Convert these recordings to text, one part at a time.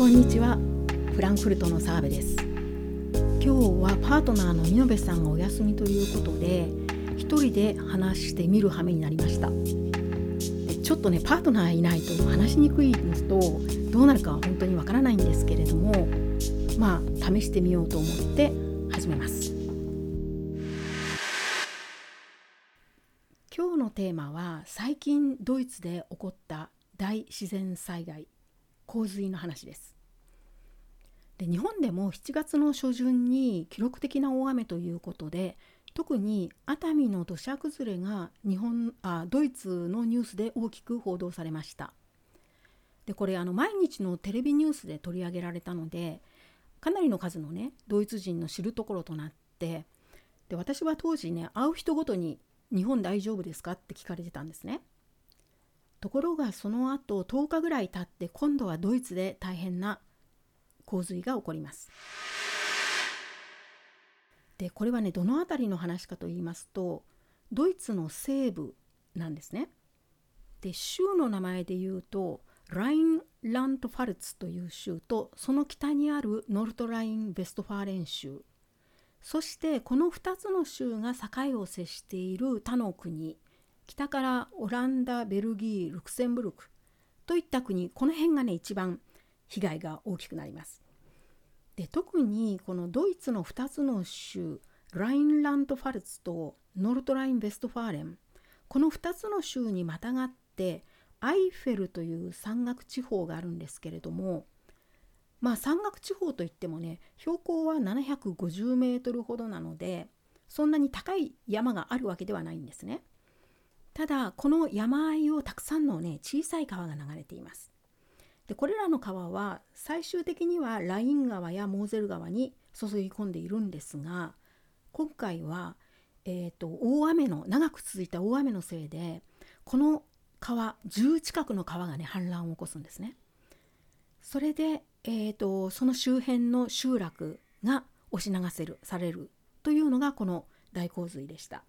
こんにちは。フランクフルトの澤部です。今日はパートナーの見延さんがお休みということで一人で話してみる羽目になりました。ちょっとねパートナーいないと話しにくいのとどうなるかは本当にわからないんですけれどもまあ試してみようと思って始めます。今日のテーマは最近ドイツで起こった大自然災害。洪水の話ですで日本でも7月の初旬に記録的な大雨ということで特に熱海の土砂崩れが日本あドイツのニュースで大きく報道されましたでこれあの毎日のテレビニュースで取り上げられたのでかなりの数のねドイツ人の知るところとなってで私は当時ね会う人ごとに「日本大丈夫ですか?」って聞かれてたんですね。ところがその後10日ぐらい経って今度はドイツで大変な洪水が起こります。でこれはねどの辺りの話かと言いますとドイツの西部なんですね。で州の名前で言うとラインラント・ファルツという州とその北にあるノルトライン・ベストファーレン州そしてこの2つの州が境を接している他の国北からオランダベルギールクセンブルクといった国この辺がね一番被害が大きくなります。で特にこのドイツの2つの州ラインラント・ファルツとノルトライン・ベストファーレンこの2つの州にまたがってアイフェルという山岳地方があるんですけれどもまあ山岳地方といってもね標高は750メートルほどなのでそんなに高い山があるわけではないんですね。ただこの山あいをたくさんのね小さい川が流れています。でこれらの川は最終的にはライン川やモーゼル川に注ぎ込んでいるんですが今回は、えーと、大雨の長く続いた大雨のせいでこの川10近くの川がね氾濫を起こすんですね。それで、えーとその周辺の集落が押し流せるされるというのがこの大洪水でした。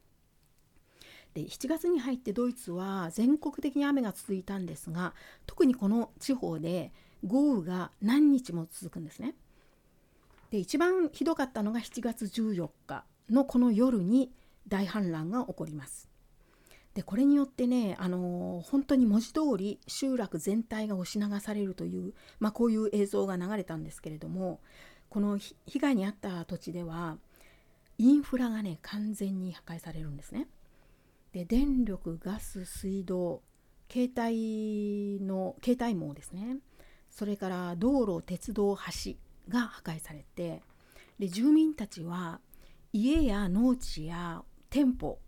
で7月に入ってドイツは全国的に雨が続いたんですが特にこの地方で豪雨が何日も続くんですね。で一番ひどかったのが7月14日のこの夜に大氾濫が起こります。でこれによってね、あのー、本当に文字通り集落全体が押し流されるという、まあ、こういう映像が流れたんですけれどもこの被害に遭った土地ではインフラがね完全に破壊されるんですね。で電力ガス水道携帯の携帯網ですねそれから道路鉄道橋が破壊されてで住民たちは家や農地や店舗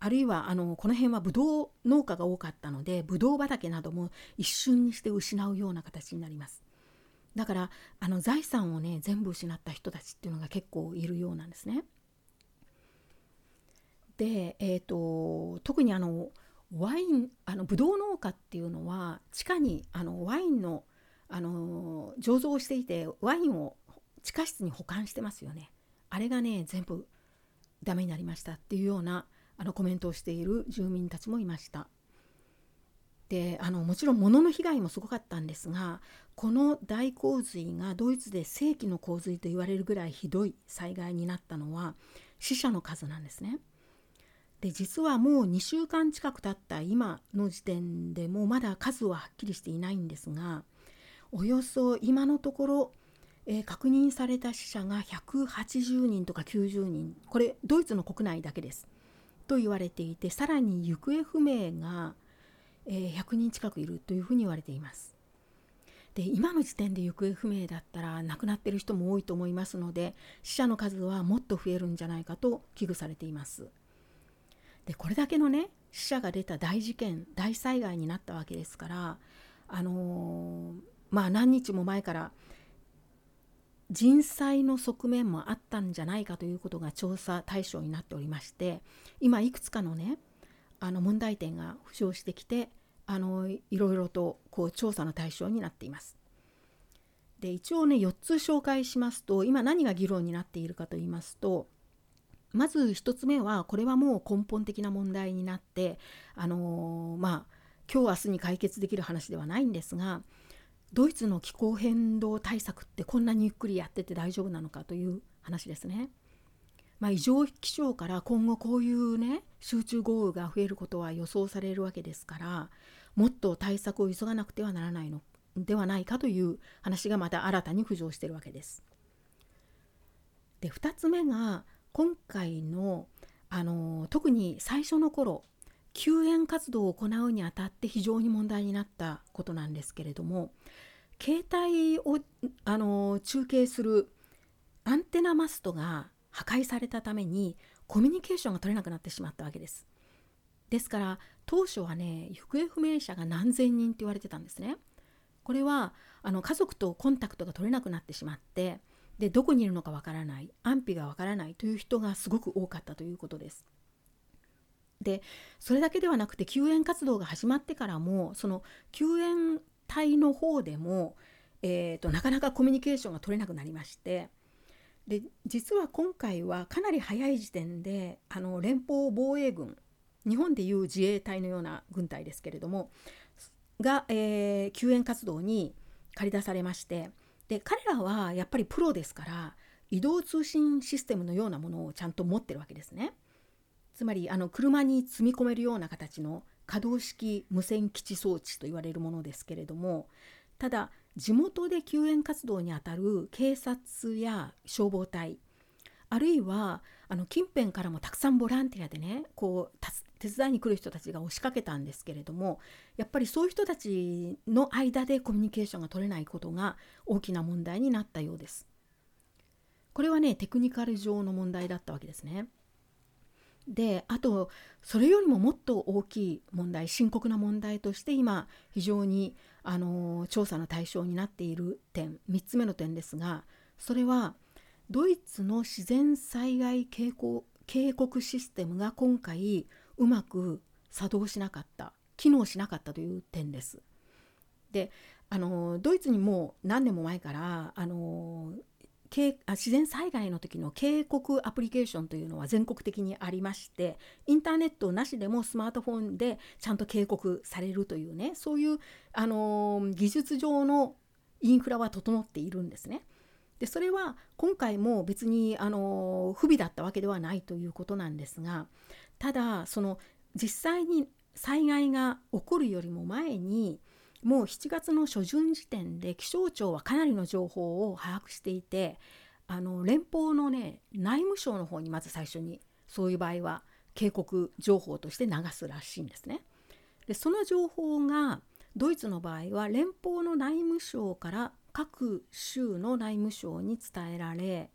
あるいはあのこの辺はブドウ農家が多かったのでブドウ畑なども一瞬にして失うような形になりますだからあの財産をね全部失った人たちっていうのが結構いるようなんですね。で、えーと、特にあのワインあのブドウ農家っていうのは地下にあのワインのあの醸造をしていてワインを地下室に保管してますよね。あれがね全部ダメになりましたっていうようなあのコメントをしている住民たちもいました。であのもちろん物の被害もすごかったんですがこの大洪水がドイツで世紀の洪水と言われるぐらいひどい災害になったのは死者の数なんですね。で実はもう2週間近く経った今の時点でもうまだ数ははっきりしていないんですがおよそ今のところ、えー、確認された死者が180人とか90人これドイツの国内だけですと言われていてさらに行方不明が、えー、100人近くいるというふうに言われています。で今の時点で行方不明だったら亡くなってる人も多いと思いますので死者の数はもっと増えるんじゃないかと危惧されています。でこれだけのね死者が出た大事件大災害になったわけですからあのー、まあ何日も前から人災の側面もあったんじゃないかということが調査対象になっておりまして今いくつかのねあの問題点が浮上してきてあのいろいろとこう調査の対象になっています。で一応ね4つ紹介しますと今何が議論になっているかと言いますとまず1つ目はこれはもう根本的な問題になってあのー、まあ今日明日に解決できる話ではないんですがドイツの気候変動対策ってこんなにゆっくりやってて大丈夫なのかという話ですね。まあ、異常気象から今後こういうね集中豪雨が増えることは予想されるわけですからもっと対策を急がなくてはならないのではないかという話がまた新たに浮上してるわけです。で2つ目が今回のあの特に最初の頃救援活動を行うにあたって非常に問題になったことなんですけれども携帯をあの中継するアンテナマストが破壊されたためにコミュニケーションが取れなくなってしまったわけです。ですから当初はね行方不明者が何千人って言われてたんですね。これはあの家族とコンタクトが取れなくなってしまってでどこにいるのかわからない安否がわからないという人がすごく多かったということです。でそれだけではなくて救援活動が始まってからもその救援隊の方でも、えーと、なかなかコミュニケーションが取れなくなりましてで実は今回はかなり早い時点であの連邦防衛軍日本でいう自衛隊のような軍隊ですけれどもが、えー、救援活動に駆り出されましてで彼らはやっぱりプロですから移動通信システムのようなものをちゃんと持ってるわけですね。つまりあの車に積み込めるような形の可動式無線基地装置と言われるものですけれどもただ地元で救援活動にあたる警察や消防隊あるいはあの近辺からもたくさんボランティアでねこう手伝いに来る人たちが押しかけたんですけれどもやっぱりそういう人たちの間でコミュニケーションが取れないことが大きな問題になったようです。これはねテクニカル上の問題だったわけですね。であとそれよりももっと大きい問題深刻な問題として今非常にあの調査の対象になっている点3つ目の点ですがそれはドイツの自然災害警告システムが今回うまく作動しなかった機能しなかったという点です。であのドイツにも何年も前からあの自然災害の時の警告アプリケーションというのは全国的にありましてインターネットなしでもスマートフォンでちゃんと警告されるというねそういうあの技術上のインフラは整っているんですね。でそれは今回も別にあの不備だったわけではないということなんですがただその実際に災害が起こるよりも前にもう7月の初旬時点で気象庁はかなりの情報を把握していてあの連邦のね内務省の方にまず最初にそういう場合は警告情報として流すらしいんですね。でその情報がドイツの場合は連邦の内務省から各州の内務省に伝えられ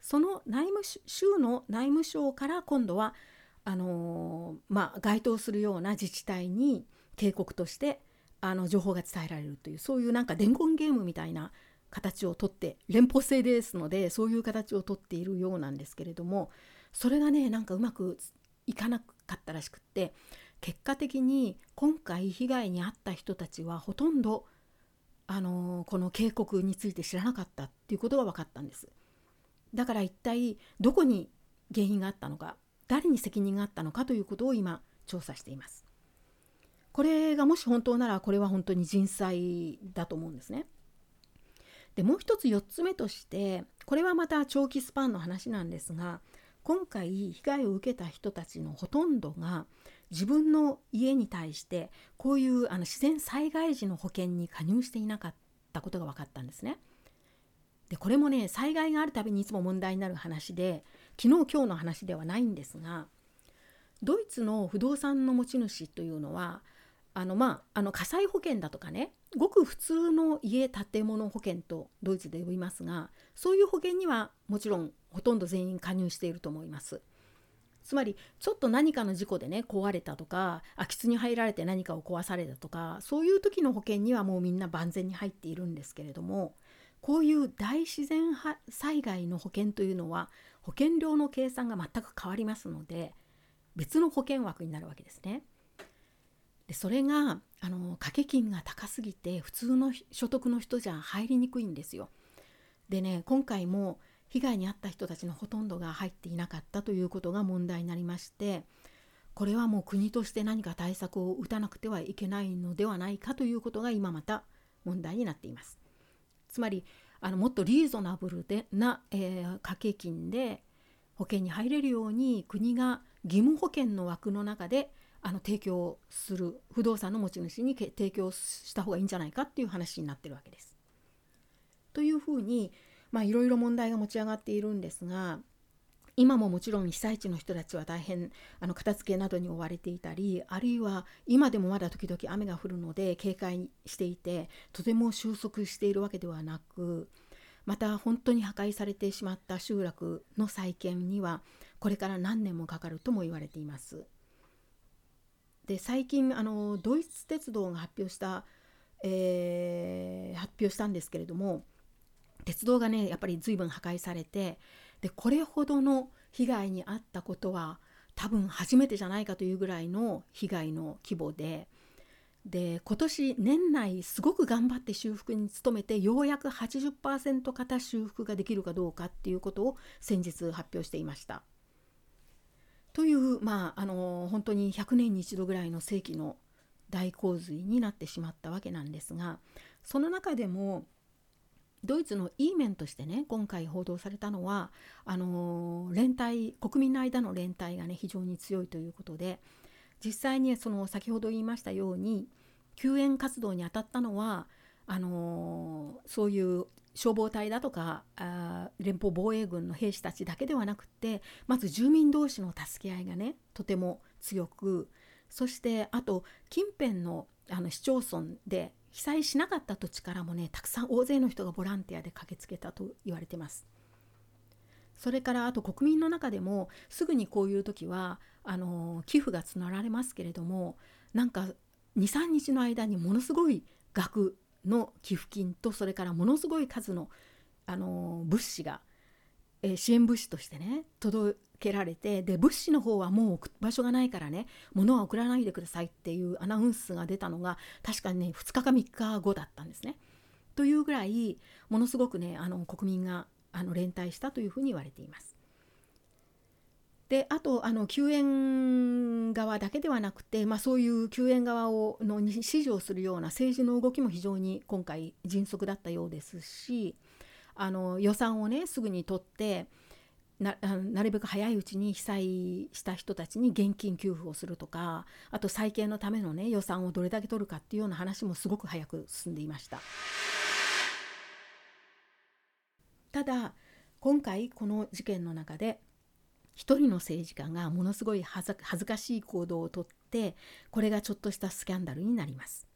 その内務州の内務省から今度はあの、まあ、該当するような自治体に警告としてあの情報が伝えられるというそういうなんか伝言ゲームみたいな形をとって連邦制ですのでそういう形をとっているようなんですけれどもそれがねなんかうまくいかなかったらしくって結果的に今回被害に遭った人たちはほとんどあのこの警告について知らなかったっていうことが分かったんです。だから一体どこに原因があったのか誰に責任があったのかということを今調査しています。これがもし本当ならこれは本当に人災だと思うんですね。でもう一つ4つ目としてこれはまた長期スパンの話なんですが今回被害を受けた人たちのほとんどが自分の家に対してこういうあの自然災害時の保険に加入していなかったことが分かったんですね。でこれもね災害があるたびにいつも問題になる話で昨日今日の話ではないんですがドイツの不動産の持ち主というのはあのまああの火災保険だとかねごく普通の家建物保険とドイツで呼びますがそういう保険にはもちろんほとんど全員加入していると思います。つまりちょっと何かの事故でね壊れたとか空き巣に入られて何かを壊されたとかそういう時の保険にはもうみんな万全に入っているんですけれどもこういう大自然災害の保険というのは保険料の計算が全く変わりますので別の保険枠になるわけですね。でそれがあの掛け金が高すぎて普通の所得の人じゃ入りにくいんですよ。でね今回も被害に遭った人たちのほとんどが入っていなかったということが問題になりましてこれはもう国として何か対策を打たなくてはいけないのではないかということが今また問題になっています。つまりあのもっとリーズナブルでな、えー、掛け金で保険に入れるように国が義務保険の枠の中であの提供する不動産の持ち主に提供した方がいいんじゃないかっていう話になってるわけです。というふうにいろいろ問題が持ち上がっているんですが今ももちろん被災地の人たちは大変あの片付けなどに追われていたりあるいは今でもまだ時々雨が降るので警戒していてとても収束しているわけではなくまた本当に破壊されてしまった集落の再建にはこれから何年もかかるとも言われています。で最近あのドイツ鉄道が発表した、えー、発表したんですけれども鉄道がねやっぱり随分破壊されてでこれほどの被害に遭ったことは多分初めてじゃないかというぐらいの被害の規模でで今年年内すごく頑張って修復に努めてようやく80%型修復ができるかどうかっていうことを先日発表していました。というまああの本当に100年に一度ぐらいの世紀の大洪水になってしまったわけなんですがその中でもドイツのいい面としてね今回報道されたのはあの連帯国民の間の連帯がね非常に強いということで実際にその先ほど言いましたように救援活動に当たったのはあのそういう消防隊だとかあ連邦防衛軍の兵士たちだけではなくてまず住民同士の助け合いがねとても強くそしてあと近辺のあの市町村で被災しなかった土地からもねたくさん大勢の人がボランティアで駆けつけたと言われてます。それからあと国民の中でもすぐにこういう時はあの寄付が募られますけれどもなんか23日の間にものすごい額の寄付金とそれからものすごい数のあの物資が、えー、支援物資としてね届けられてで物資の方はもう場所がないからね物は送らないでくださいっていうアナウンスが出たのが確かにね2日か3日後だったんですね。というぐらいものすごくねあの国民があの連帯したというふうに言われています。であとあの救援側だけではなくて、まあ、そういう救援側をのに支持をするような政治の動きも非常に今回迅速だったようですしあの予算をねすぐに取ってななるべく早いうちに被災した人たちに現金給付をするとかあと再建のためのね予算をどれだけ取るかっていうような話もすごく早く進んでいました。ただ今回この事件の中で一人の政治家がものすごい恥ずかしい行動をとってこれがちょっとしたスキャンダルになります。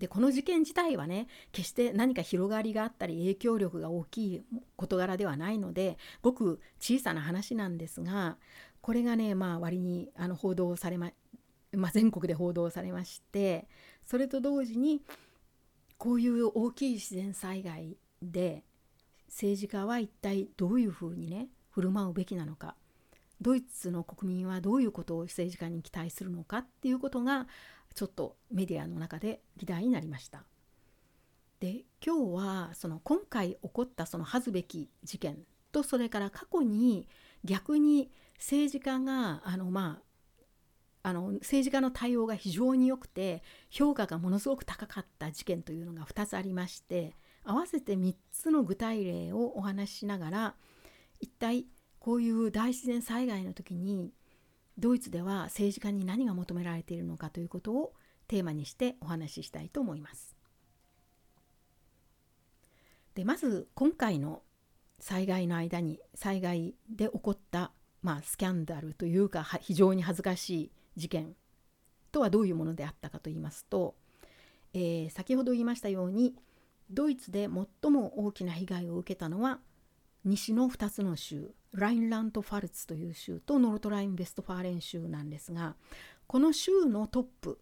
でこの事件自体はね決して何か広がりがあったり影響力が大きい事柄ではないのでごく小さな話なんですがこれがねまあ割にあの報道されま、まあ、全国で報道されましてそれと同時にこういう大きい自然災害で政治家は一体どういうふうにね振る舞うべきなのかドイツの国民はどういうことを政治家に期待するのかっていうことがちょっとメディアの中で議題になりました。で今日はその今回起こったその恥ずべき事件とそれから過去に逆に政治家があのまああの政治家の対応が非常に良くて評価がものすごく高かった事件というのが2つありまして合わせて3つの具体例をお話ししながら一体こういう大自然災害の時にドイツでは政治家に何が求められているのかということをテーマにしてお話ししたいと思います。でまず今回の災害の間に災害で起こった、まあ、スキャンダルというか非常に恥ずかしい事件とはどういうものであったかと言いますと、えー、先ほど言いましたようにドイツで最も大きな被害を受けたのは西の2つの州ラインラント・ファルツという州とノルトライン・ベストファーレン州なんですがこの州のトップ、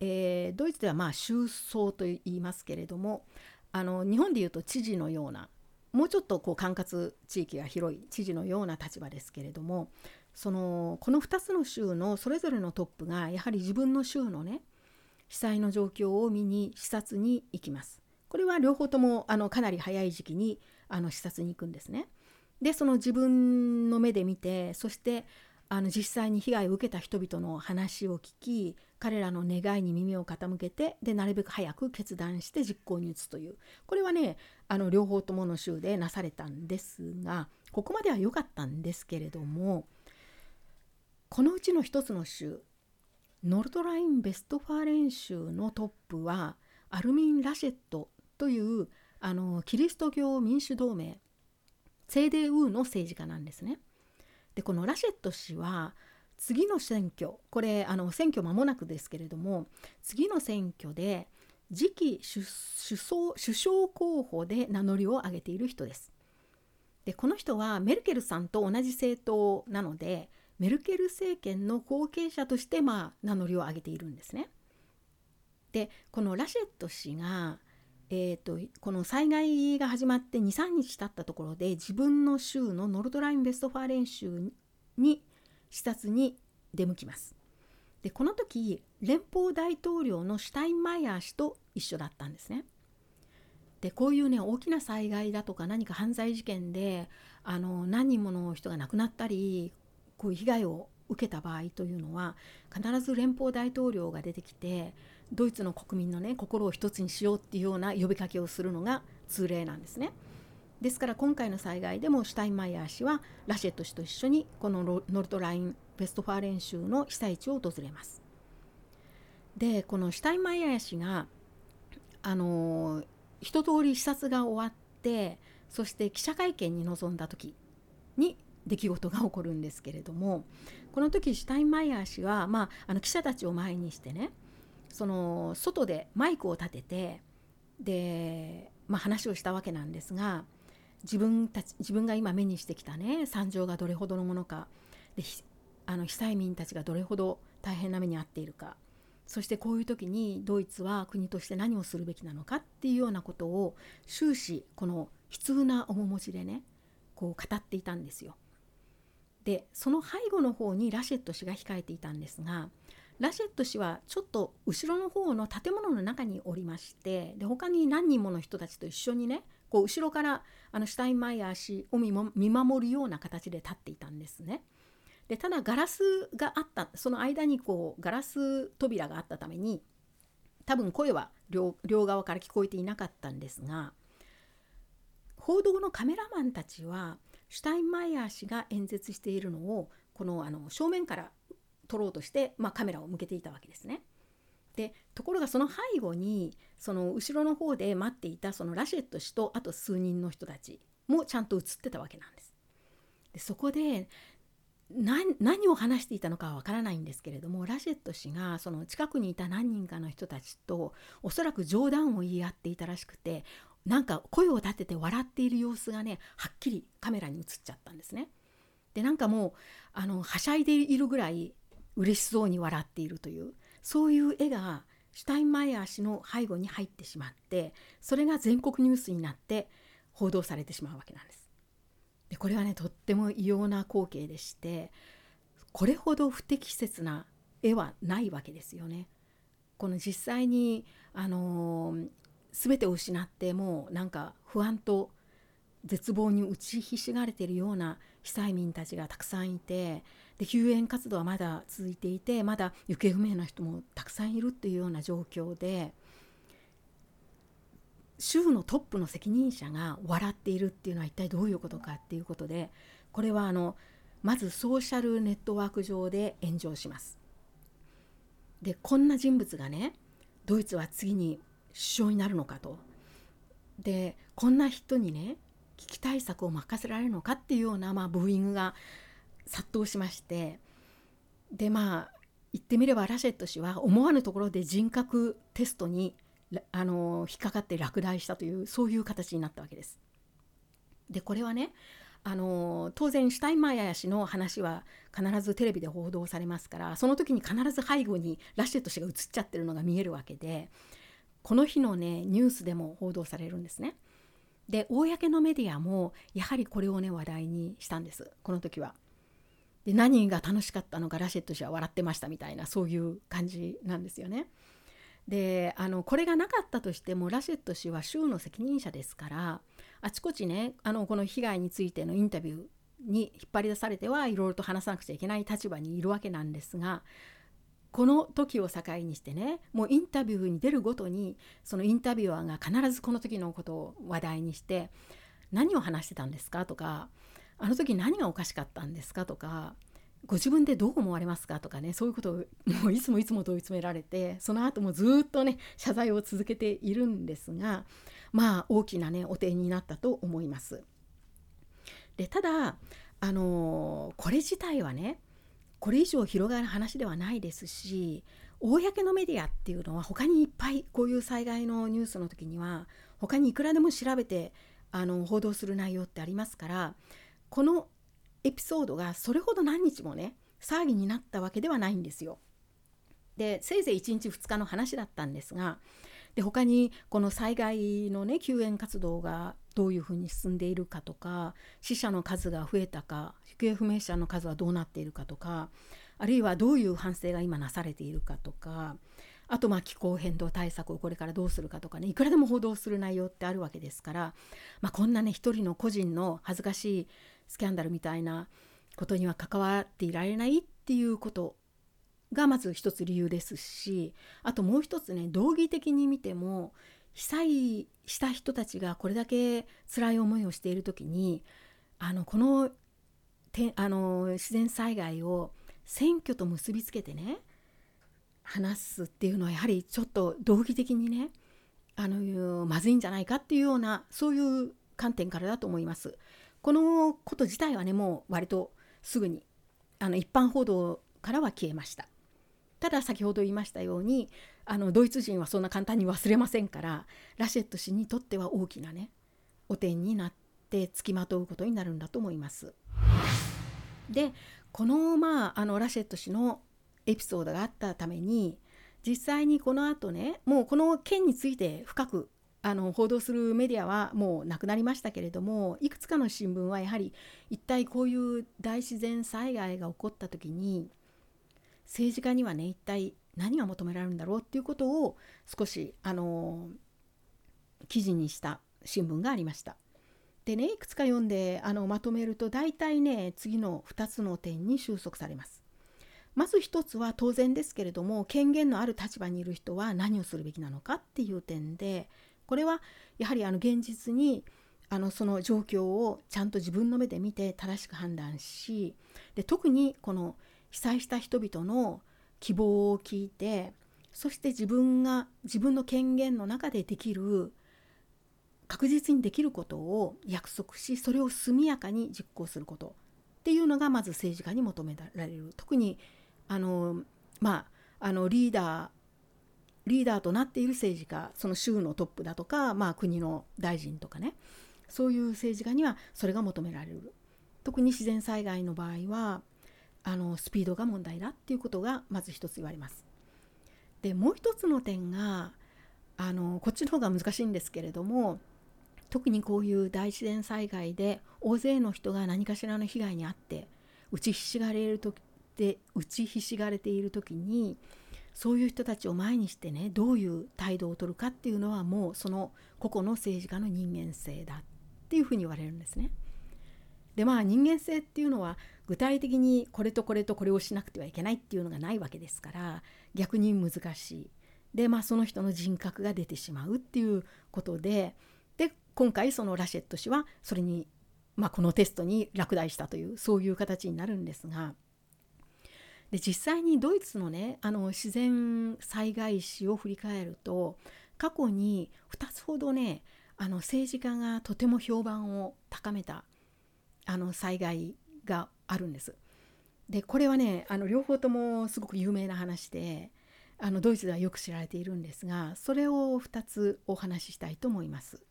えー、ドイツではまあ州相と言いますけれどもあの日本でいうと知事のようなもうちょっとこう管轄地域が広い知事のような立場ですけれどもそのこの2つの州のそれぞれのトップがやはり自分の州のね被災の状況を見に視察に行きます。これは両方ともあのかなり早い時期にあの視察に行くんですね。でその自分の目で見てそしてあの実際に被害を受けた人々の話を聞き彼らの願いに耳を傾けてでなるべく早く決断して実行に移すというこれはねあの両方ともの州でなされたんですがここまでは良かったんですけれどもこのうちの一つの州ノルトライン・ベストファーレン州のトップはアルミン・ラシェットというあのキリスト教民主同盟 CDU の政治家なんですね。でこのラシェット氏は次の選挙これあの選挙間もなくですけれども次の選挙で次期首相首相候補で名乗りを上げている人です。でこの人はメルケルさんと同じ政党なのでメルケル政権の後継者としてまあ名乗りを上げているんですね。でこのラシェット氏が、えーと、この災害が始まって23日経ったところで自分の州のノルトライン・ベストファーレン州に視察に出向きます。でこの時連邦大統領のシュタインマイヤー氏と一緒だったんですね。でこういうね大きな災害だとか何か犯罪事件であの何人もの人が亡くなったりこういう被害を受けた場合というのは必ず連邦大統領が出てきてドイツの国民のね心を一つにしようっていうような呼びかけをするのが通例なんですね。ですから今回の災害でもシュタインマイヤー氏はラシェット氏と一緒にこのノルトライン・ベストファーレン州の被災地を訪れます。でこのシュタインマイヤー氏があの一通り視察が終わってそして記者会見に臨んだ時に出来事が起こるんですけれどもこの時シュタインマイヤー氏は、まあ、あの記者たちを前にしてねその外でマイクを立ててで、まあ、話をしたわけなんですが自分たち自分が今目にしてきたね惨状がどれほどのものかであの被災民たちがどれほど大変な目に遭っているかそしてこういう時にドイツは国として何をするべきなのかっていうようなことを終始この悲痛な面持ちでねこう語っていたんですよ。でその背後の方にラシェット氏が控えていたんですがラシェット氏はちょっと後ろの方の建物の中におりましてで他に何人もの人たちと一緒にねこう後ろからあのシュタインマイヤー氏を見守るような形で立っていたんですね。でただガラスがあったその間にこうガラス扉があったために多分声は両側から聞こえていなかったんですが報道のカメラマンたちはシュタインマイヤー氏が演説しているのをこのあの正面から撮ろうとして、まあ、カメラを向けていたわけですね。でところがその背後にその後ろの方で待っていたそのラシェット氏とあと数人の人たちもちゃんと映ってたわけなんです。でそこで何を話していたのかはわからないんですけれどもラシェット氏がその近くにいた何人かの人たちとおそらく冗談を言い合っていたらしくてなんか声を立てて笑っている様子がねはっきりカメラに映っちゃったんですね。でなんかもうあのはしゃいでいるぐらい嬉しそうに笑っているというそういう絵がシュタインマイヤー氏の背後に入ってしまってそれが全国ニュースになって報道されてしまうわけなんです。でこれはねとっても異様な光景でしてこれほど不適切な絵はないわけですよね。この実際にあのー、全てを失ってもうなんか不安と絶望に打ちひしがれているような被災民たちがたくさんいてで救援活動はまだ続いていてまだ行方不明な人もたくさんいるっていうような状況で州のトップの責任者が笑っているっていうのは一体どういうことかっていうことでこれはあのまずソーシャルネットワーク上で炎上します。でこんな人物がねドイツは次に首相になるのかと。でこんな人にね危機対策を任せられるのかっていうような、まあ、ブーイングが殺到しましてでまあ言ってみればラシェット氏は思わぬところで人格テストにあの引っかかって落第したというそういう形になったわけです。でこれはねあの当然シュタインマイヤー氏の話は必ずテレビで報道されますからその時に必ず背後にラシェット氏が映っちゃってるのが見えるわけでこの日のねニュースでも報道されるんですね。で公のメディアもやはりこれをね話題にしたんですこの時は。で何が楽しかったのかラシェット氏は笑ってましたみたいなそういう感じなんですよね。であのこれがなかったとしてもラシェット氏は州の責任者ですからあちこちねあのこの被害についてのインタビューに引っ張り出されてはいろいろと話さなくちゃいけない立場にいるわけなんですがこの時を境にしてねもうインタビューに出るごとにそのインタビュアーが必ずこの時のことを話題にして何を話してたんですかとかあの時何がおかしかったんですかとかご自分でどう思われますかとかねそういうことをもういつもいつも問い詰められてその後もずっとね謝罪を続けているんですがまあ大きなねお手になったと思います。でただあのこれ自体はねこれ以上広がる話ではないですし公のメディアっていうのは他にいっぱいこういう災害のニュースの時には他にいくらでも調べてあの報道する内容ってありますからこのエピソードがそれほど何日もね騒ぎになったわけではないんですよ。でせいぜい1日2日の話だったんですがで他にこの災害のね救援活動がどういうふうに進んでいるかとか死者の数が増えたか行方不明者の数はどうなっているかとかあるいはどういう反省が今なされているかとかあとまあ気候変動対策をこれからどうするかとかねいくらでも報道する内容ってあるわけですから、まあ、こんなね一人の個人の恥ずかしいスキャンダルみたいなことには関わっていられないっていうことがまず一つ理由ですしあともう一つね道義的に見ても被災した人たちがこれだけ辛い思いをしている時にあのこのてあの自然災害を選挙と結びつけてね話すっていうのはやはりちょっと道義的にねあのまずいんじゃないかっていうようなそういう観点からだと思います。このこと自体はねもう割とすぐにあの一般報道からは消えました。ただ先ほど言いましたようにあのドイツ人はそんな簡単に忘れませんからラシェット氏にとっては大きなね汚点になってつきまとうことになるんだと思います。でこのまああのラシェット氏のエピソードがあったために実際にこのあとねもうこの件について深くあの報道するメディアはもうなくなりましたけれどもいくつかの新聞はやはり一体こういう大自然災害が起こった時に政治家にはね一体何が求められるんだろうっていうことを少しあの記事にした新聞がありました。でねいくつか読んであのまとめると大体ね次の2つの点に収束されます。まず一つは当然ですけれども権限のある立場にいる人は何をするべきなのかっていう点でこれはやはりあの現実にあのその状況をちゃんと自分の目で見て正しく判断しで特にこの被災した人々の希望を聞いてそして自分が自分の権限の中でできる確実にできることを約束しそれを速やかに実行すること。っていうのがまず政治家に求められる。特にあのまああのリーダーリーダーとなっている政治家その州のトップだとか、まあ、国の大臣とかねそういう政治家にはそれが求められる特に自然災害の場合はあのスピードが問題だっていうことがまず一つ言われます。でもう一つの点があのこっちの方が難しいんですけれども特にこういう大自然災害で大勢の人が何かしらの被害に遭って打ちひしがれる時で打ちひしがれている時にそういう人たちを前にしてねどういう態度をとるかっていうのはもうその個々の政治家の人間性だっていうふうに言われるんですね。でまあ人間性っていうのは具体的にこれとこれとこれをしなくてはいけないっていうのがないわけですから逆に難しい。でまあその人の人格が出てしまうっていうことでで今回そのラシェット氏はそれに、まあ、このテストに落第したというそういう形になるんですがで実際にドイツのねあの自然災害史を振り返ると過去に2つほどねあの政治家がとても評判を高めたあの災害があるんです。でこれはねあの両方ともすごく有名な話であのドイツではよく知られているんですがそれを2つお話ししたいと思います。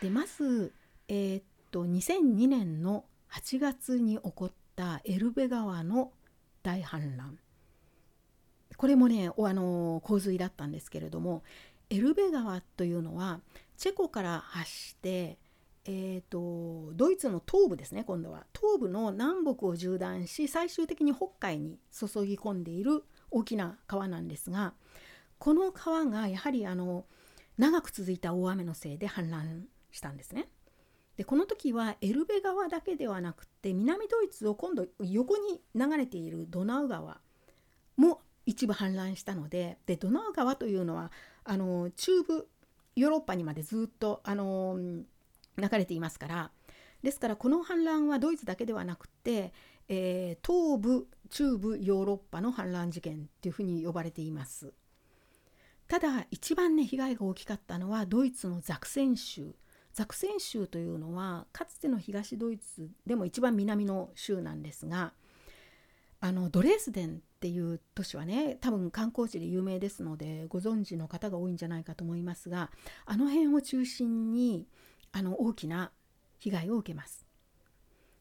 でまず、えー、っと2002年の8月に起こったエルベ川の大氾濫これもねあの洪水だったんですけれどもエルベ川というのはチェコから発してえーと、ドイツの東部ですね今度は東部の南北を縦断し最終的に北海に注ぎ込んでいる大きな川なんですがこの川がやはりあの長く続いた大雨のせいで氾濫したんですね。でこの時はエルベ川だけではなくて南ドイツを今度横に流れているドナウ川も一部氾濫したのででドナウ川というのはあの中部ヨーロッパにまでずっとあの流れていますからですからこの氾濫はドイツだけではなくて、えー、東部中部ヨーロッパの氾濫事件っていうふうに呼ばれています。ただ一番ね被害が大きかったのはドイツのザクセン州ザクセン州というのはかつての東ドイツでも一番南の州なんですがあのドレスデンっていう都市はね多分観光地で有名ですのでご存知の方が多いんじゃないかと思いますがあの辺を中心にあの大きな被害を受けます。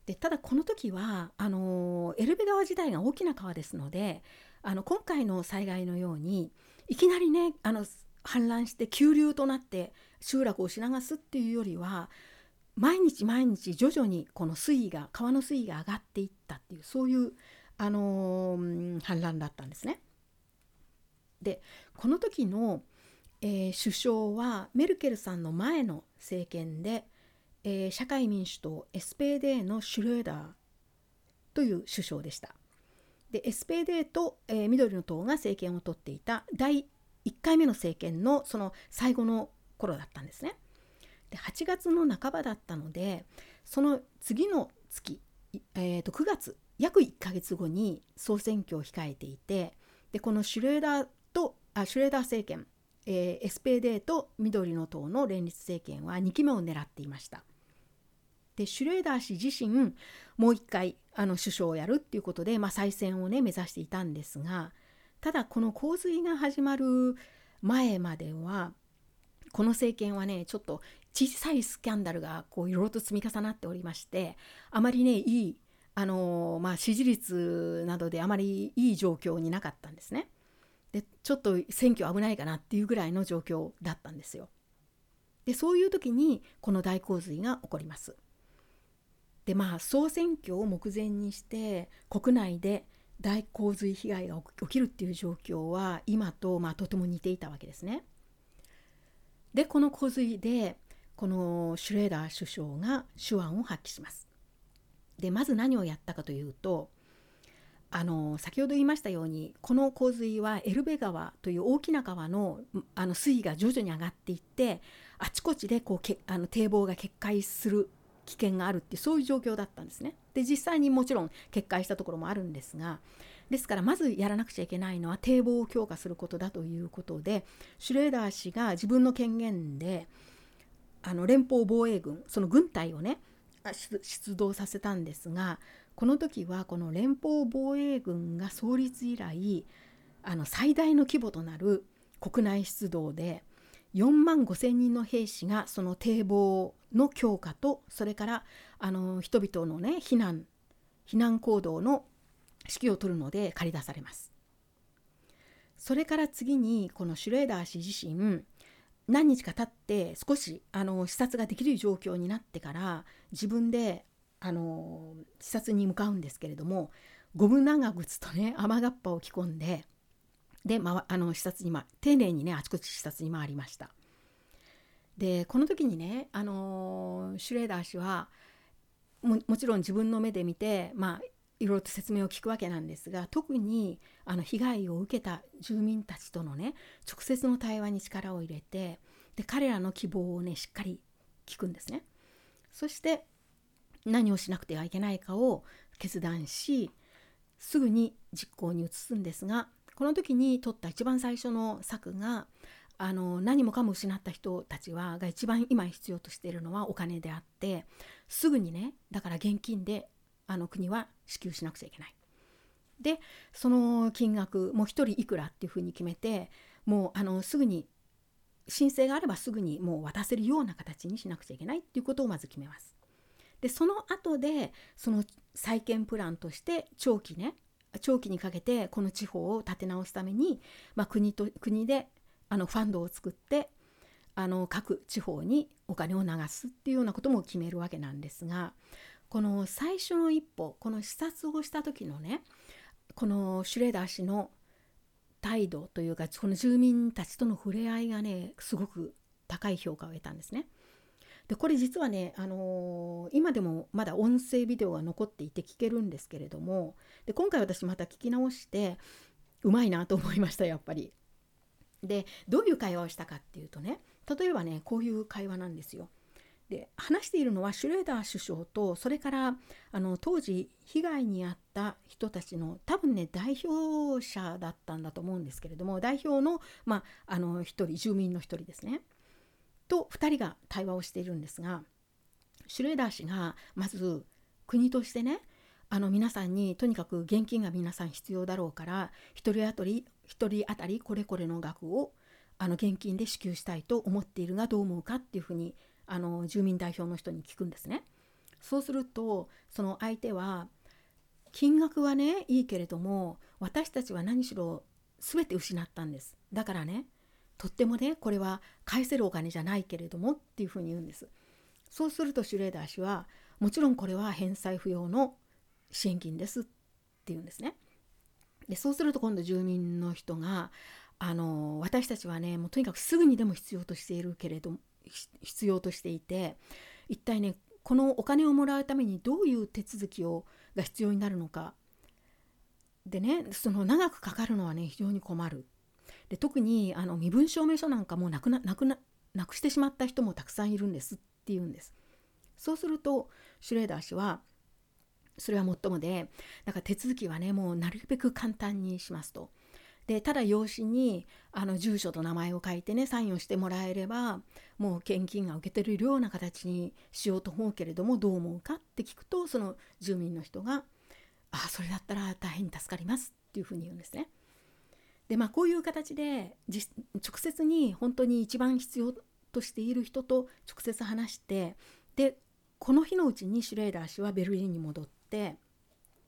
でただこの時はあのエルベ川自体が大きな川ですのであの今回の災害のようにいきなりねあの氾濫して急流となって集落をし流すっていうよりは毎日毎日徐々にこの水位が川の水位が上がっていったっていうそういう、あのー、氾濫だったんですね。でこの時の、えー、首相はメルケルさんの前の政権で、えー、社会民主党 SPD のシュレーダーという首相でした。で SPD と、えー、緑の党が政権を取っていた第1回目の政権のその最後の頃だったんですね。で8月の半ばだったのでその次の月、えー、と9月約1ヶ月後に総選挙を控えていてでこのシュレーダーとあシュレーダー政権、えー、SPD と緑の党の連立政権は2期目を狙っていました。でシュレーダー氏自身もう一回あの首相をやるっていうことで、まあ、再選をね目指していたんですがただこの洪水が始まる前まではこの政権はねちょっと小さいスキャンダルがこういろいろと積み重なっておりましてあまりねいいあのまあ、支持率などであまりいい状況になかったんですね。でちょっと選挙危ないかなっていうぐらいの状況だったんですよ。でそういう時にこの大洪水が起こります。でまあ総選挙を目前にして国内で大洪水被害が起きるっていう状況は今とまあとても似ていたわけですね。でこの洪水でこのシュレーダー首相が手腕を発揮します。でまず何をやったかというとあの先ほど言いましたようにこの洪水はエルベ川という大きな川のあの水位が徐々に上がっていってあちこちでこうけあの堤防が決壊する危険があるってそういう状況だったんですね。で実際にもちろん決壊したところもあるんですがですからまずやらなくちゃいけないのは堤防を強化することだということでシュレーダー氏が自分の権限であの連邦防衛軍その軍隊をね出動させたんですがこの時はこの連邦防衛軍が創立以来あの最大の規模となる国内出動で4万5千人の兵士がその堤防の強化とそれからあの人々のね避難避難行動の指揮を取るので駆り出されます。それから次にこのシュレーダー氏自身何日か経って少しあの視察ができる状況になってから自分であの視察に向かうんですけれどもゴム長靴とね雨がっぱを着込んでで、ま、あの視察に、ま、丁寧にねあちこち視察に回りました。でこの時にね、あのシュレーダー氏はももちろん自分の目で見て、まあ、いろいろと説明を聞くわけなんですが特にあの被害を受けた住民たちとのね直接の対話に力を入れてで彼らの希望をねしっかり聞くんですね。そして何をしなくてはいけないかを決断しすぐに実行に移すんですがこの時に取った一番最初の策があの何もかも失った人たちはが一番今必要としているのはお金であってすぐにねだから現金であの国は支給しなくちゃいけない。でその金額もう1人いくらっていうふうに決めてもうあのすぐに申請があればすぐにもう渡せるような形にしなくちゃいけないっていうことをまず決めます。でその後でその再建プランとして長期ね長期にかけてこの地方を立て直すために、まあ、国と国であのファンドを作ってあの各地方にお金を流すっていうようなことも決めるわけなんですがこの最初の一歩この視察をした時のねこのシュレーダー氏の態度というかこの住民たちとの触れ合いがねすごく高い評価を得たんですね。でこれ実はね、あのー、今でもまだ音声ビデオが残っていて聞けるんですけれどもで今回私また聞き直してうまいなと思いましたやっぱり。でどういう会話をしたかっていうとね例えばねこういう会話なんですよ。で話しているのはシュレーダー首相とそれからあの当時被害に遭った人たちの多分ね代表者だったんだと思うんですけれども代表の,、まあ、の一人住民の一人ですね。と2人が対話をしているんですがシュレーダー氏がまず国としてねあの皆さんにとにかく現金が皆さん必要だろうから1人当たり1人当たりこれこれの額をあの現金で支給したいと思っているがどう思うかっていうふうにあの住民代表の人に聞くんですね。そうするとその相手は金額はねいいけれども私たちは何しろ全て失ったんです。だからねとってもねこれは返せるお金じゃないけれどもっていうふうに言うんです。そうするとシュレーダー氏はもちろんこれは返済不要の支援金ですって言うんですね。でそうすると今度住民の人があの私たちはねもうとにかくすぐにでも必要としているけれど必要としていて一体ねこのお金をもらうためにどういう手続きをが必要になるのか。でねその長くかかるのはね非常に困る。で特にあの身分証明書なんかもなくななくななくしてしまった人もたくさんいるんですっていうんです。そうするとシュレーダー氏はそれはもっともでだから手続きはねもうなるべく簡単にしますと。でただ用紙にあの住所と名前を書いてねサインをしてもらえればもう献金が受け取れるような形にしようと思うけれどもどう思うかって聞くとその住民の人が「ああそれだったら大変助かります」っていうふうに言うんですね。でまあこういう形で直接に本当に一番必要としている人と直接話してでこの日のうちにシュレーダー氏はベルリンに戻って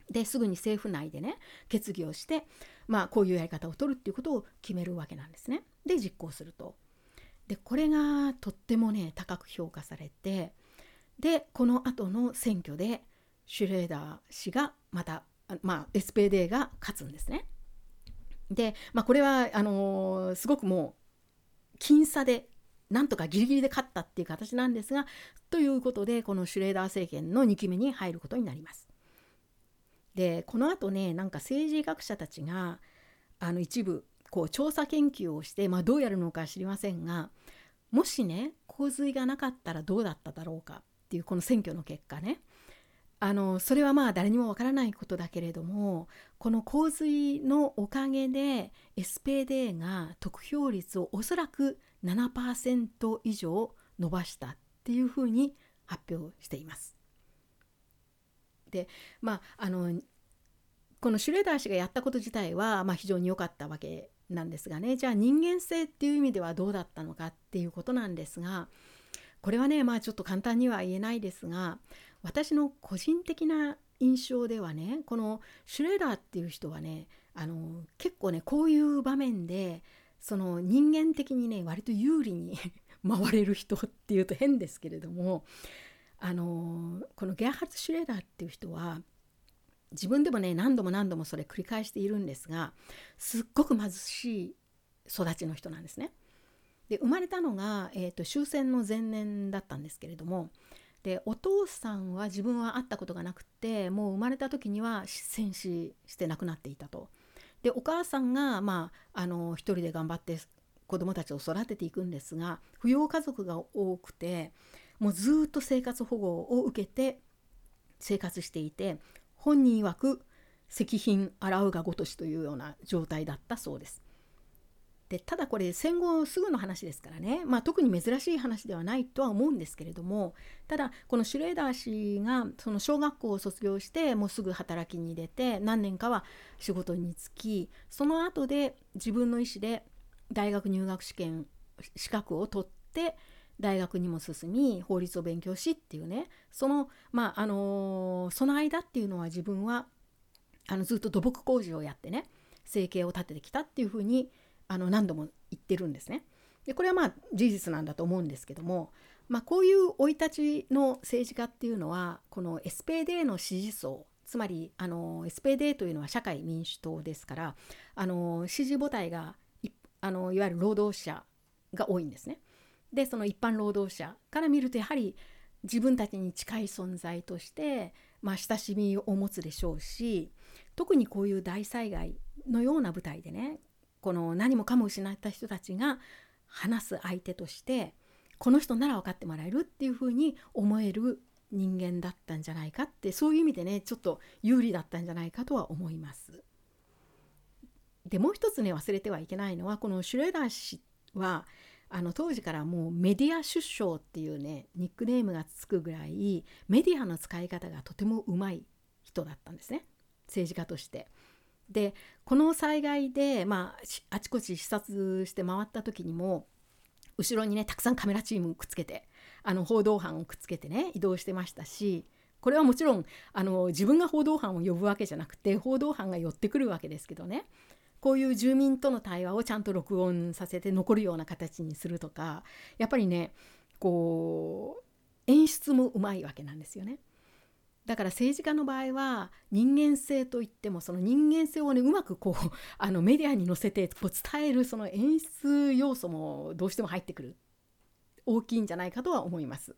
ですぐに政府内でね決議をしてまあこういうやり方を取るっていうことを決めるわけなんですね。で実行すると。でこれがとってもね高く評価されてでこの後の選挙でシュレーダー氏がまたまあ SPD が勝つんですね。で、まあ、これはあのー、すごくもう僅差でなんとかギリギリで勝ったっていう形なんですがということでこのシュレーダー政権の2期目に入ることになります。でこのあとねなんか政治学者たちがあの一部こう調査研究をして、まあ、どうやるのか知りませんがもしね洪水がなかったらどうだっただろうかっていうこの選挙の結果ねあのそれはまあ誰にもわからないことだけれどもこの洪水のおかげで SPD が得票率をおそらく7%以上伸ばしたっていうふうに発表しています。でまああのこのシュレーダー氏がやったこと自体は、まあ、非常に良かったわけなんですがね。じゃあ人間性っていう意味ではどうだったのかっていうことなんですがこれはねまあちょっと簡単には言えないですが私の個人的な印象ではねこのシュレーダーっていう人はねあの結構ねこういう場面でその人間的にね割と有利に 回れる人っていうと変ですけれどもあのこのゲアハルツ・シュレーダーっていう人は自分でもね何度も何度もそれ繰り返しているんですがすっごく貧しい育ちの人なんですね。で生まれたのが、えーと、終戦の前年だったんですけれどもでお父さんは自分は会ったことがなくてもう生まれた時には戦死して亡くなっていたと。でお母さんが、まあ、あの一人で頑張って子どもたちを育てていくんですが扶養家族が多くてもうずっと生活保護を受けて生活していて本人曰く石品洗うがごとしというような状態だったそうです。でただこれ戦後すぐの話ですからね、まあ、特に珍しい話ではないとは思うんですけれどもただこのシュレーダー氏がその小学校を卒業してもうすぐ働きに出て何年かは仕事に就きその後で自分の意思で大学入学試験資格を取って大学にも進み法律を勉強しっていうねそのまああのー、その間っていうのは自分はあのずっと土木工事をやってね生計を立ててきたっていうふうにあの何度も言ってるんですね。でこれはまあ事実なんだと思うんですけども、まあ、こういう生い立ちの政治家っていうのはこの SPD の支持層つまりあの SPD というのは社会民主党ですからあの支持母体があのいわゆる労働者が多いんですね。でその一般労働者から見るとやはり自分たちに近い存在としてまあ、親しみを持つでしょうし特にこういう大災害のような舞台でねこの何もかも失った人たちが話す相手としてこの人なら分かってもらえるっていうふうに思える人間だったんじゃないかってそういう意味でねちょっと有利だったんじゃないかとは思います。でもう一つね忘れてはいけないのはこのシュレーダー氏はあの当時からもうメディア出生っていうねニックネームがつくぐらいメディアの使い方がとてもうまい人だったんですね政治家として。でこの災害で、まあ、あちこち視察して回った時にも後ろにねたくさんカメラチームくっつけてあの報道班をくっつけてね移動してましたしこれはもちろんあの自分が報道班を呼ぶわけじゃなくて報道班が寄ってくるわけですけどねこういう住民との対話をちゃんと録音させて残るような形にするとかやっぱりねこう演出もうまいわけなんですよね。だから政治家の場合は人間性といってもその人間性をねうまくこう あのメディアに載せてこう伝えるその演出要素もどうしても入ってくる大きいんじゃないかとは思います。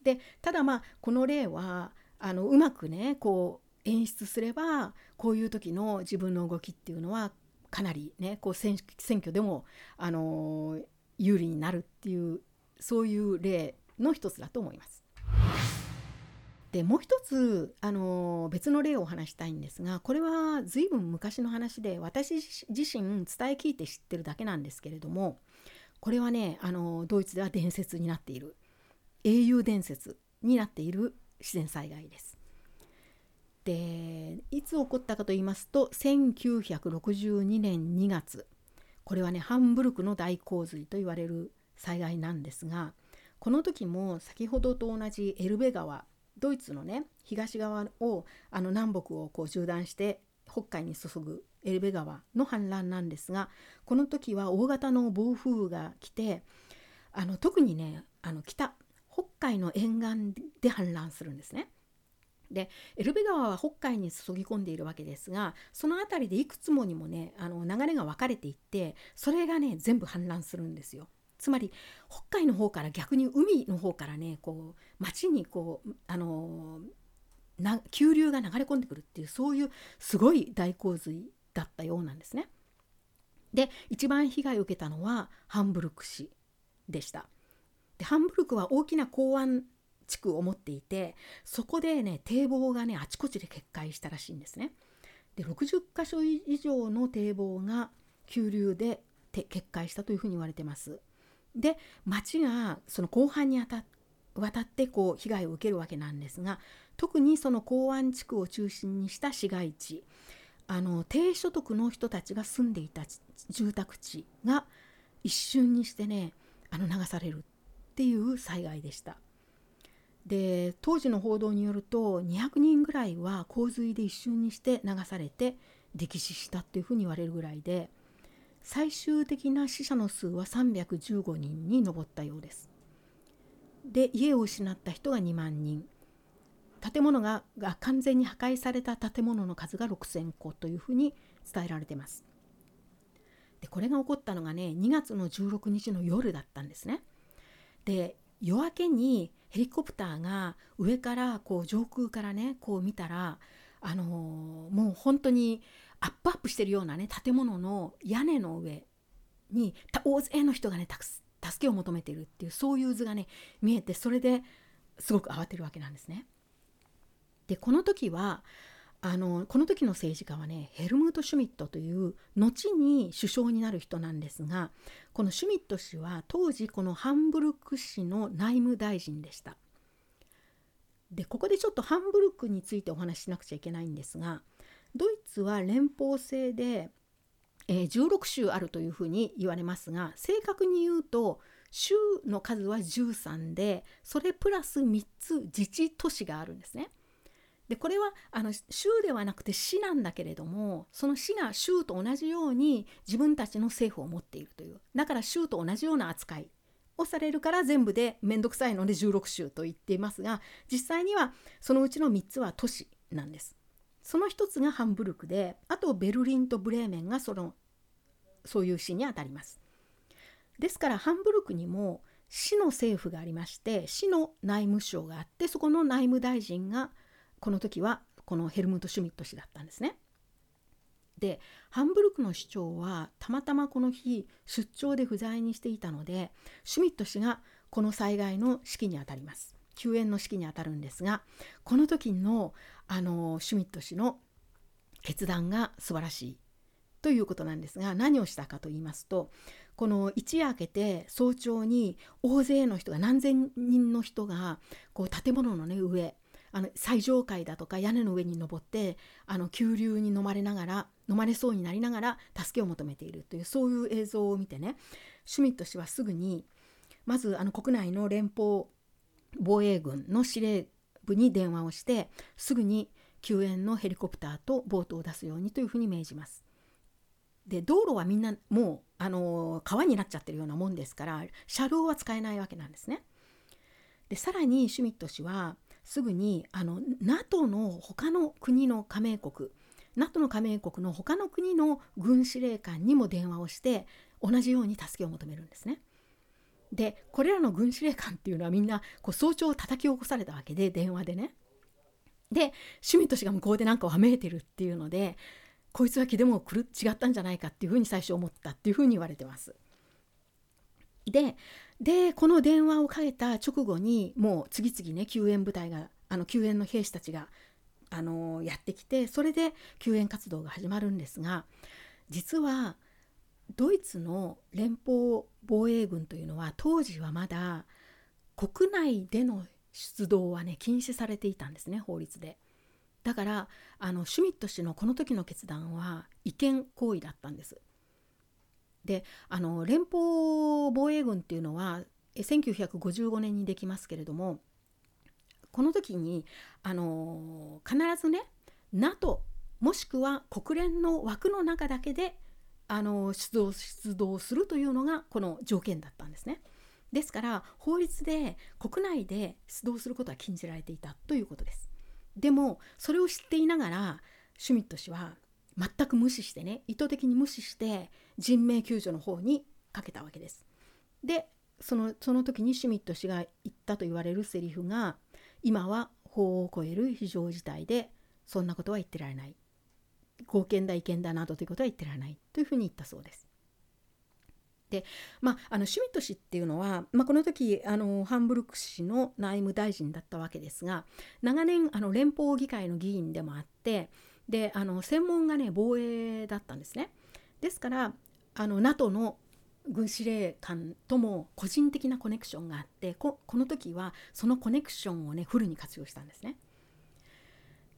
でただまあこの例はあのうまくねこう演出すればこういう時の自分の動きっていうのはかなりねこう選挙でも、あの有利になるっていうそういう例の一つだと思います。でもう一つ、あの別の例をお話したいんですがこれは随分昔の話で私自身伝え聞いて知ってるだけなんですけれどもこれはね、あのドイツでは伝説になっている英雄伝説になっている自然災害です。でいつ起こったかと言いますと1962年2月これはねハンブルクの大洪水と言われる災害なんですがこの時も先ほどと同じエルベ川ドイツのね東側をあの南北をこう縦断して北海に注ぐエルベ川の氾濫なんですがこの時は大型の暴風雨が来てあの特にねあの北北海の沿岸で氾濫するんですね。でエルベ川は北海に注ぎ込んでいるわけですがその辺りでいくつもにもねあの流れが分かれていってそれがね全部氾濫するんですよ。つまり北海の方から逆に海の方からねこう町にこうあのな急流が流れ込んでくるっていうそういうすごい大洪水だったようなんですね。で一番被害を受けたのはハンブルク市でした。でハンブルクは大きな港湾地区を持っていてそこでね堤防がねあちこちで決壊したらしいんですね。で60箇所以上の堤防が急流で決壊したというふうに言われてます。で町がその後半にあた渡ってこう被害を受けるわけなんですが特にその港湾地区を中心にした市街地あの低所得の人たちが住んでいた住宅地が一瞬にしてねあの流されるっていう災害でした。で当時の報道によると200人ぐらいは洪水で一瞬にして流されて溺死したっていうふうに言われるぐらいで最終的な死者の数は315人に上ったようです。で家を失った人が2万人建物がが完全に破壊された建物の数が6,000個というふうに伝えられてます。でこれが起こったのがね2月の16日の夜だったんですね。で夜明けにヘリコプターが上からこう上空からねこう見たらあのー、もう本当にアップアップしてるようなね建物の屋根の上に大勢の人がね助けを求めてるっていうそういう図がね見えてそれですごく慌てるわけなんですね。でこの時はあのこの時の政治家はねヘルムート・シュミットという後に首相になる人なんですがこのシュミット氏は当時このハンブルク市の内務大臣でした。でここでちょっとハンブルクについてお話ししなくちゃいけないんですがドイツは連邦制で、えー、16州あるというふうに言われますが正確に言うと州の数は13でそれプラス3つ自治都市があるんですね。でこれはあの州ではなくて市なんだけれどもその市が州と同じように自分たちの政府を持っているというだから州と同じような扱いをされるから全部で面倒くさいので16州と言っていますが実際にはそのうちの3つは都市なんです。その1つがハンブルクであとベルリンとブレーメンがそのそういう市にあたります。ですからハンブルクにも市の政府がありまして市の内務省があってそこの内務大臣がこの時はこのヘルムート・シュミット氏だったんですね。でハンブルクの市長はたまたまこの日出張で不在にしていたのでシュミット氏がこの災害の指揮にあたります。救援の指揮にあたるんですがこの時のあのシュミット氏の決断が素晴らしいということなんですが何をしたかと言いますとこの一夜明けて早朝に大勢の人が何千人の人がこう建物の、ね、上あの最上階だとか屋根の上に登ってあの急流に飲まれながら飲まれそうになりながら助けを求めているというそういう映像を見てねシュミット氏はすぐにまずあの国内の連邦防衛軍の司令部に電話をしてすぐに救援のヘリコプターとボートを出すようにというふうに命じます。で道路はみんなもうあの川になっちゃってるようなもんですから車両は使えないわけなんですね。でさらにシュミット氏はすぐにあの NATO の他の国の加盟国 NATO の加盟国の他の国の軍司令官にも電話をして同じように助けを求めるんですね。でこれらの軍司令官っていうのはみんなこう早朝叩き起こされたわけで電話でね。でシュミット氏が向こうで何かわめいてるっていうのでこいつは気でも狂っ違ったんじゃないかっていうふうに最初思ったっていうふうに言われてます。ででこの電話をかけた直後にもう次々ね救援部隊があの救援の兵士たちがあのやってきてそれで救援活動が始まるんですが実はドイツの連邦防衛軍というのは当時はまだ国内での出動はね禁止されていたんですね法律で。だからあのシュミット氏のこの時の決断は違憲行為だったんです。であの連邦防衛軍っていうのは1955年にできますけれどもこの時にあの必ずね NATO もしくは国連の枠の中だけであの出動出動するというのがこの条件だったんですね。ですから法律で国内で出動することは禁じられていたということです。でもそれを知っていながらシュミット氏は全く無視してね意図的に無視して人命救助の方にかけたわけです。でそのその時にシュミット氏が言ったと言われるセリフが今は法を超える非常事態でそんなことは言ってられない合憲だ違憲だなどということは言ってられないというふうに言ったそうです。でまあ、あのシュミット氏っていうのは、まあ、この時あのハンブルク氏の内務大臣だったわけですが長年あの連邦議会の議員でもあってであの専門がね防衛だったんですね。ですからあの NATO の軍司令官とも個人的なコネクションがあってこの時はそのコネクションをねフルに活用したんですね。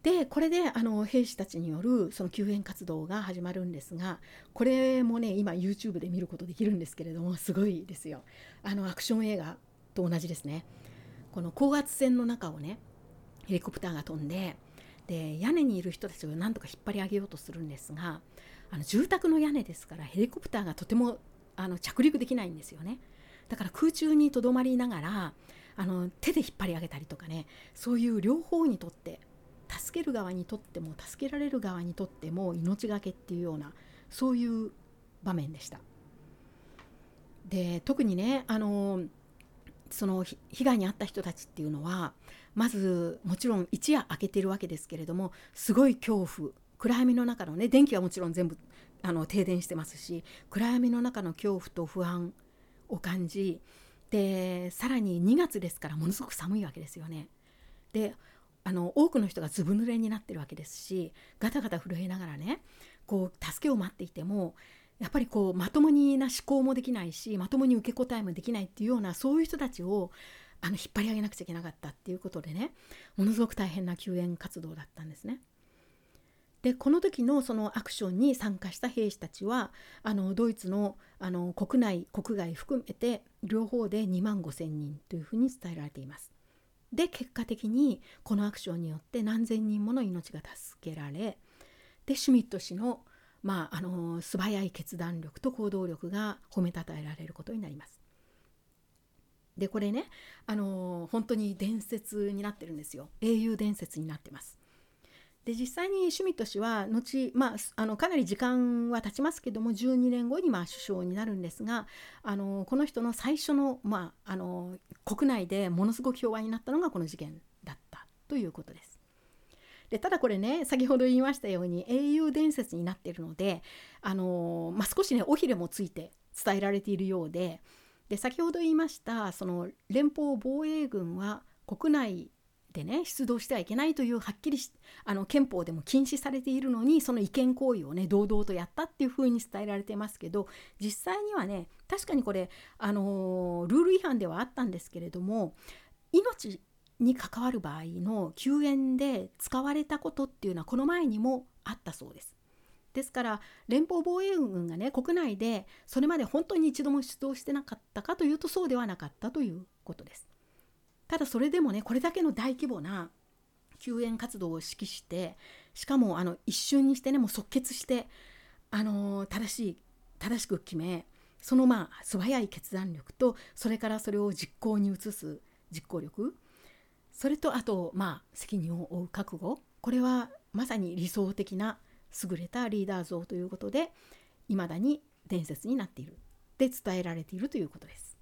でこれであの兵士たちによるその救援活動が始まるんですがこれもね今 YouTube で見ることできるんですけれどもすごいですよあのアクション映画と同じですねこの高圧線の中をねヘリコプターが飛んでで屋根にいる人たちをなんとか引っ張り上げようとするんですがあの住宅の屋根ですからヘリコプターがとてもあの着陸できないんですよねだから空中にとどまりながらあの手で引っ張り上げたりとかねそういう両方にとって助ける側にとっても助けられる側にとっても命がけっていうようなそういう場面でした。で特にねあのその被害に遭った人たちっていうのはまずもちろん一夜明けてるわけですけれどもすごい恐怖暗闇の中のね電気はもちろん全部あの停電してますし暗闇の中の恐怖と不安を感じでさらに2月ですからものすごく寒いわけですよね。であの多くの人がずぶ濡れになってるわけですしガタガタ震えながらねこう助けを待っていてもやっぱりこうまともにな思考もできないしまともに受け答えもできないっていうようなそういう人たちをあの引っ張り上げなくちゃいけなかったっていうことでねものすごく大変な救援活動だったんですね。でこの時のそのアクションに参加した兵士たちはあのドイツのあの国内国外含めて両方で2万5,000人というふうに伝えられています。で結果的にこのアクションによって何千人もの命が助けられでシュミット氏の,、まあ、あの素早い決断力と行動力が褒めたたえられることになります。でこれねあの本当に伝説になってるんですよ英雄伝説になってます。で実際にシュミット氏は後、まあ、あのかなり時間は経ちますけども12年後にまあ首相になるんですがあのこの人の最初の,、まあ、あの国内でものすごく評判になったのがこの事件だったということです。でただこれね先ほど言いましたように英雄伝説になっているので、あの、まあ、少しね尾ひれもついて伝えられているようでで先ほど言いましたその連邦防衛軍は国内でね出動してはいけないというはっきりしあの憲法でも禁止されているのにその違憲行為をね堂々とやったっていうふうに伝えられてますけど実際にはね確かにこれあのルール違反ではあったんですけれども命に関わる場合の救援で使われたことっていうのはこの前にもあったそうです。ですから連邦防衛軍がね国内でそれまで本当に一度も出動してなかったかというとそうではなかったということです。ただそれでもねこれだけの大規模な救援活動を指揮してしかもあの一瞬にしてねもう即決してあの正しい正しく決めそのまあ素早い決断力とそれからそれを実行に移す実行力それとあとまあ責任を負う覚悟これはまさに理想的な優れたリーダー像ということでいまだに伝説になっているで伝えられているということです。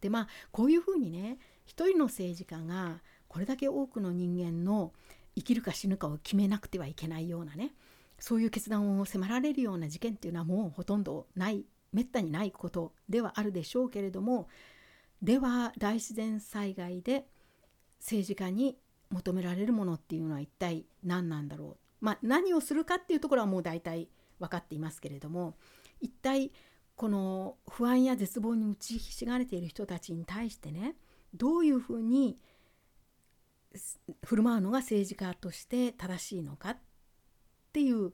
でまあこういうふうにね一人の政治家がこれだけ多くの人間の生きるか死ぬかを決めなくてはいけないようなねそういう決断を迫られるような事件っていうのはもうほとんどないめったにないことではあるでしょうけれどもでは大自然災害で政治家に求められるものっていうのは一体何なんだろう、まあ、何をするかっていうところはもう大体分かっていますけれども一体この不安や絶望に打ちひしがれている人たちに対してねどういうふうに振る舞うのが政治家として正しいのかっていう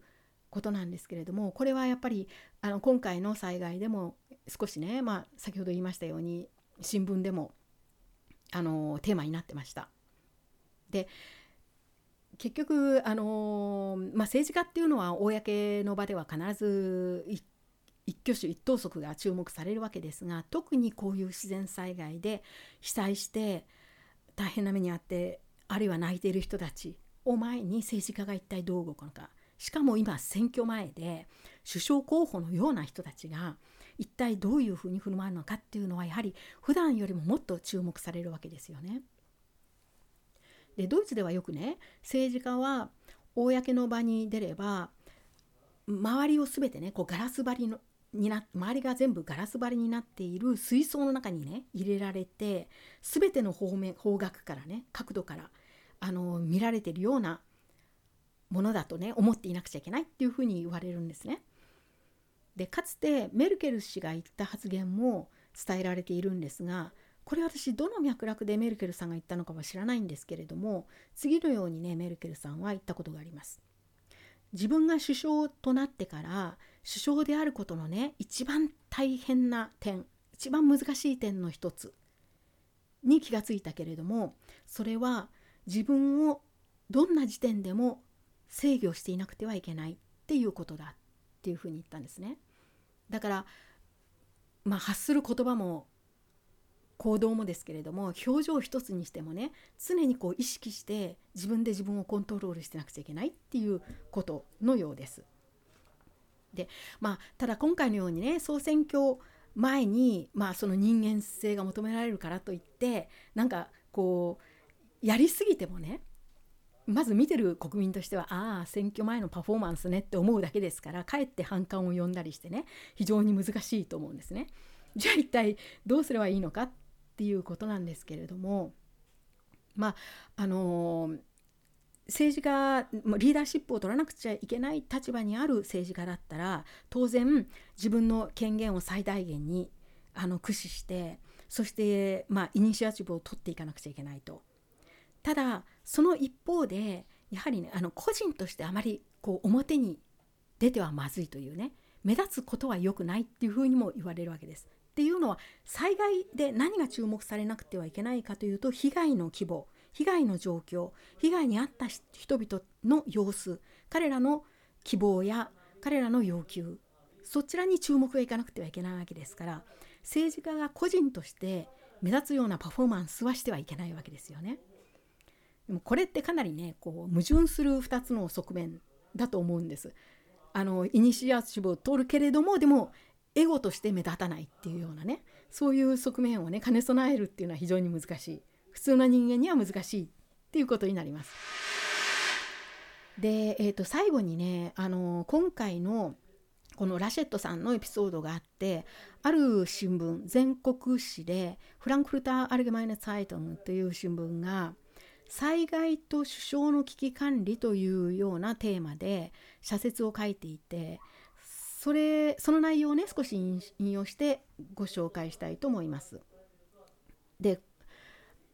ことなんですけれどもこれはやっぱりあの今回の災害でも少しね、まあ、先ほど言いましたように新聞でもあのテーマになってました。で結局あの、まあ、政治家っていうのは公の場では必ず一挙手一投足が注目されるわけですが特にこういう自然災害で被災して大変な目に遭ってあるいは泣いている人たちを前に政治家が一体どう動くのかしかも今選挙前で首相候補のような人たちが一体どういうふうに振る舞うのかっていうのはやはり普段よりももっと注目されるわけですよね。でドイツではよくね政治家は公の場に出れば周りを全てねこうガラス張りのにな周りが全部ガラス張りになっている水槽の中にね入れられて全ての方面方角からね角度からあの見られてるようなものだとね思っていなくちゃいけないっていうふうに言われるんですね。でかつてメルケル氏が言った発言も伝えられているんですがこれ私どの脈絡でメルケルさんが言ったのかは知らないんですけれども次のようにねメルケルさんは言ったことがあります。自分が首相となってから首相であることのね一番大変な点一番難しい点の一つに気がついたけれどもそれは自分をどんな時点でも制御していなくてはいけないっていうことだっていうふうに言ったんですね。だからまあ発する言葉も行動もですけれども表情一つにしてもね常にこう意識して自分で自分をコントロールしてなくちゃいけないっていうことのようです。でまあただ今回のようにね総選挙前にまあその人間性が求められるからといってなんかこうやりすぎてもねまず見てる国民としてはああ選挙前のパフォーマンスねって思うだけですからかえって反感を呼んだりしてね非常に難しいと思うんですね。じゃあ一体どうすればいいのかっっていうことなんですけれどもまああの政治家リーダーシップを取らなくちゃいけない立場にある政治家だったら当然自分の権限を最大限にあの駆使してそして、まあ、イニシアチブを取っていかなくちゃいけないと。ただその一方でやはりねあの個人としてあまりこう表に出てはまずいというね目立つことは良くないっていうふうにも言われるわけです。っていうのは災害で何が注目されなくてはいけないかというと被害の規模被害の状況被害に遭った人々の様子彼らの希望や彼らの要求そちらに注目がいかなくてはいけないわけですから政治家が個人として目立つようなパフォーマンスはしてはいけないわけですよね。でもこれってかなりねこう矛盾する2つの側面だと思うんです。あのイニシアチブを取るけれどもでもエゴとして目立たないっていうようなねそういう側面をね兼ね備えるっていうのは非常に難しい普通の人間には難しいっていうことになります。で、えー、と最後にねあの今回のこのラシェットさんのエピソードがあってある新聞全国紙でフランクフルター・アルゲマイネ・ツァイトンという新聞が災害と首相の危機管理というようなテーマで社説を書いていてそれその内容をね少し引用してご紹介したいと思います。で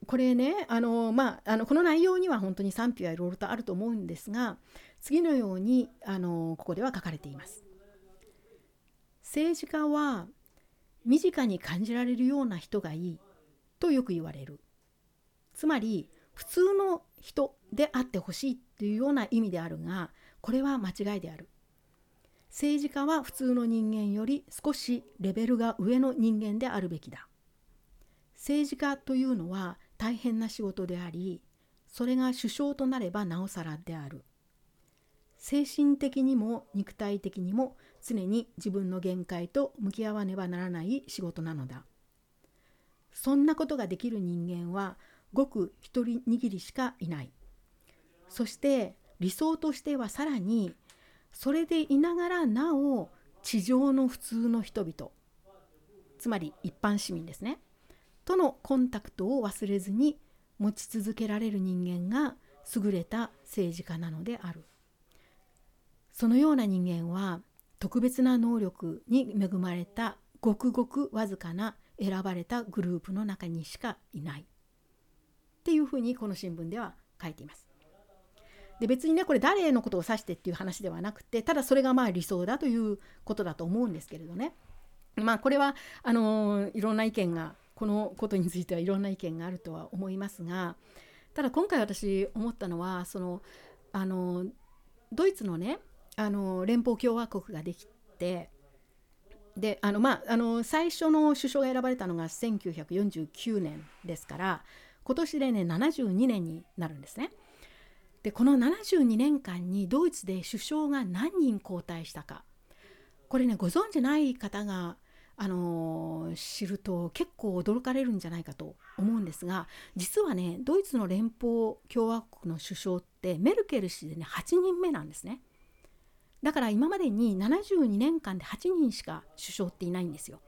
これねあの、まあ、あのこの内容には本当に賛否はいろいろとあると思うんですが次のようにあのここでは書かれています。政治家は身近に感じられるような人がいいとよく言われる。つまり普通の人であってほしいっていうような意味であるがこれは間違いである。政治家は普通の人間より少しレベルが上の人間であるべきだ。政治家というのは大変な仕事でありそれが首相となればなおさらである。精神的にも肉体的にも常に自分の限界と向き合わねばならない仕事なのだ。そんなことができる人間はごく一人握りしかいない。そして理想としてはさらにそれでいながらなお地上の普通の人々つまり一般市民ですねとのコンタクトを忘れずに持ち続けられる人間が優れた政治家なのであるそのような人間は特別な能力に恵まれたごくごくわずかな選ばれたグループの中にしかいないっていうふうにこの新聞では書いています。で別にねこれ誰のことを指してっていう話ではなくてただそれがまあ理想だということだと思うんですけれどねまあこれはあのいろんな意見がこのことについてはいろんな意見があるとは思いますがただ今回私思ったのはそのあのドイツのねあの連邦共和国ができてであのまああの最初の首相が選ばれたのが1949年ですから今年でね72年になるんですね。でこの72年間にドイツで首相が何人交代したか。これねご存じない方があの知ると結構驚かれるんじゃないかと思うんですが実はねドイツの連邦共和国の首相ってメルケル氏でね8人目なんですね。だから今までに72年間で8人しか首相っていないんですよ。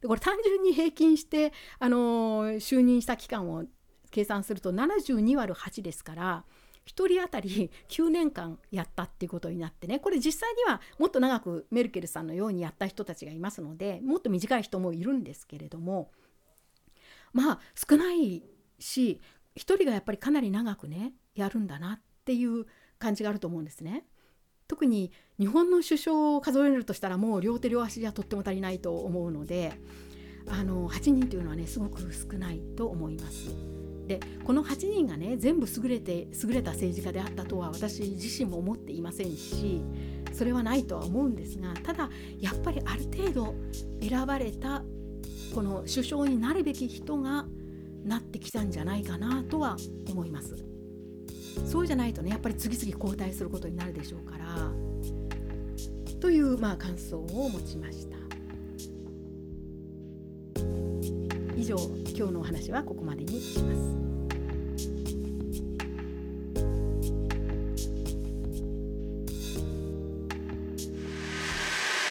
でこれ単純に平均してあの就任した期間を計算すると72割8ですから1人当たり 9年間やったっていうことになってねこれ実際にはもっと長くメルケルさんのようにやった人たちがいますのでもっと短い人もいるんですけれどもまあ少ないし1人がやっぱりかなり長くねやるんだなっていう感じがあると思うんですね。特に日本の首相を数えるとしたらもう両手両足じゃとっても足りないと思うのであの8人というのはねすごく少ないと思います。でこの8人がね全部優れて優れた政治家であったとは私自身も思っていませんしそれはないとは思うんですがただやっぱりある程度選ばれたこの首相になるべき人がなってきたんじゃないかなとは思います。そうじゃないとねやっぱり次々交代することになるでしょうからというまあ感想を持ちました。以上今日のお話はここまでにします。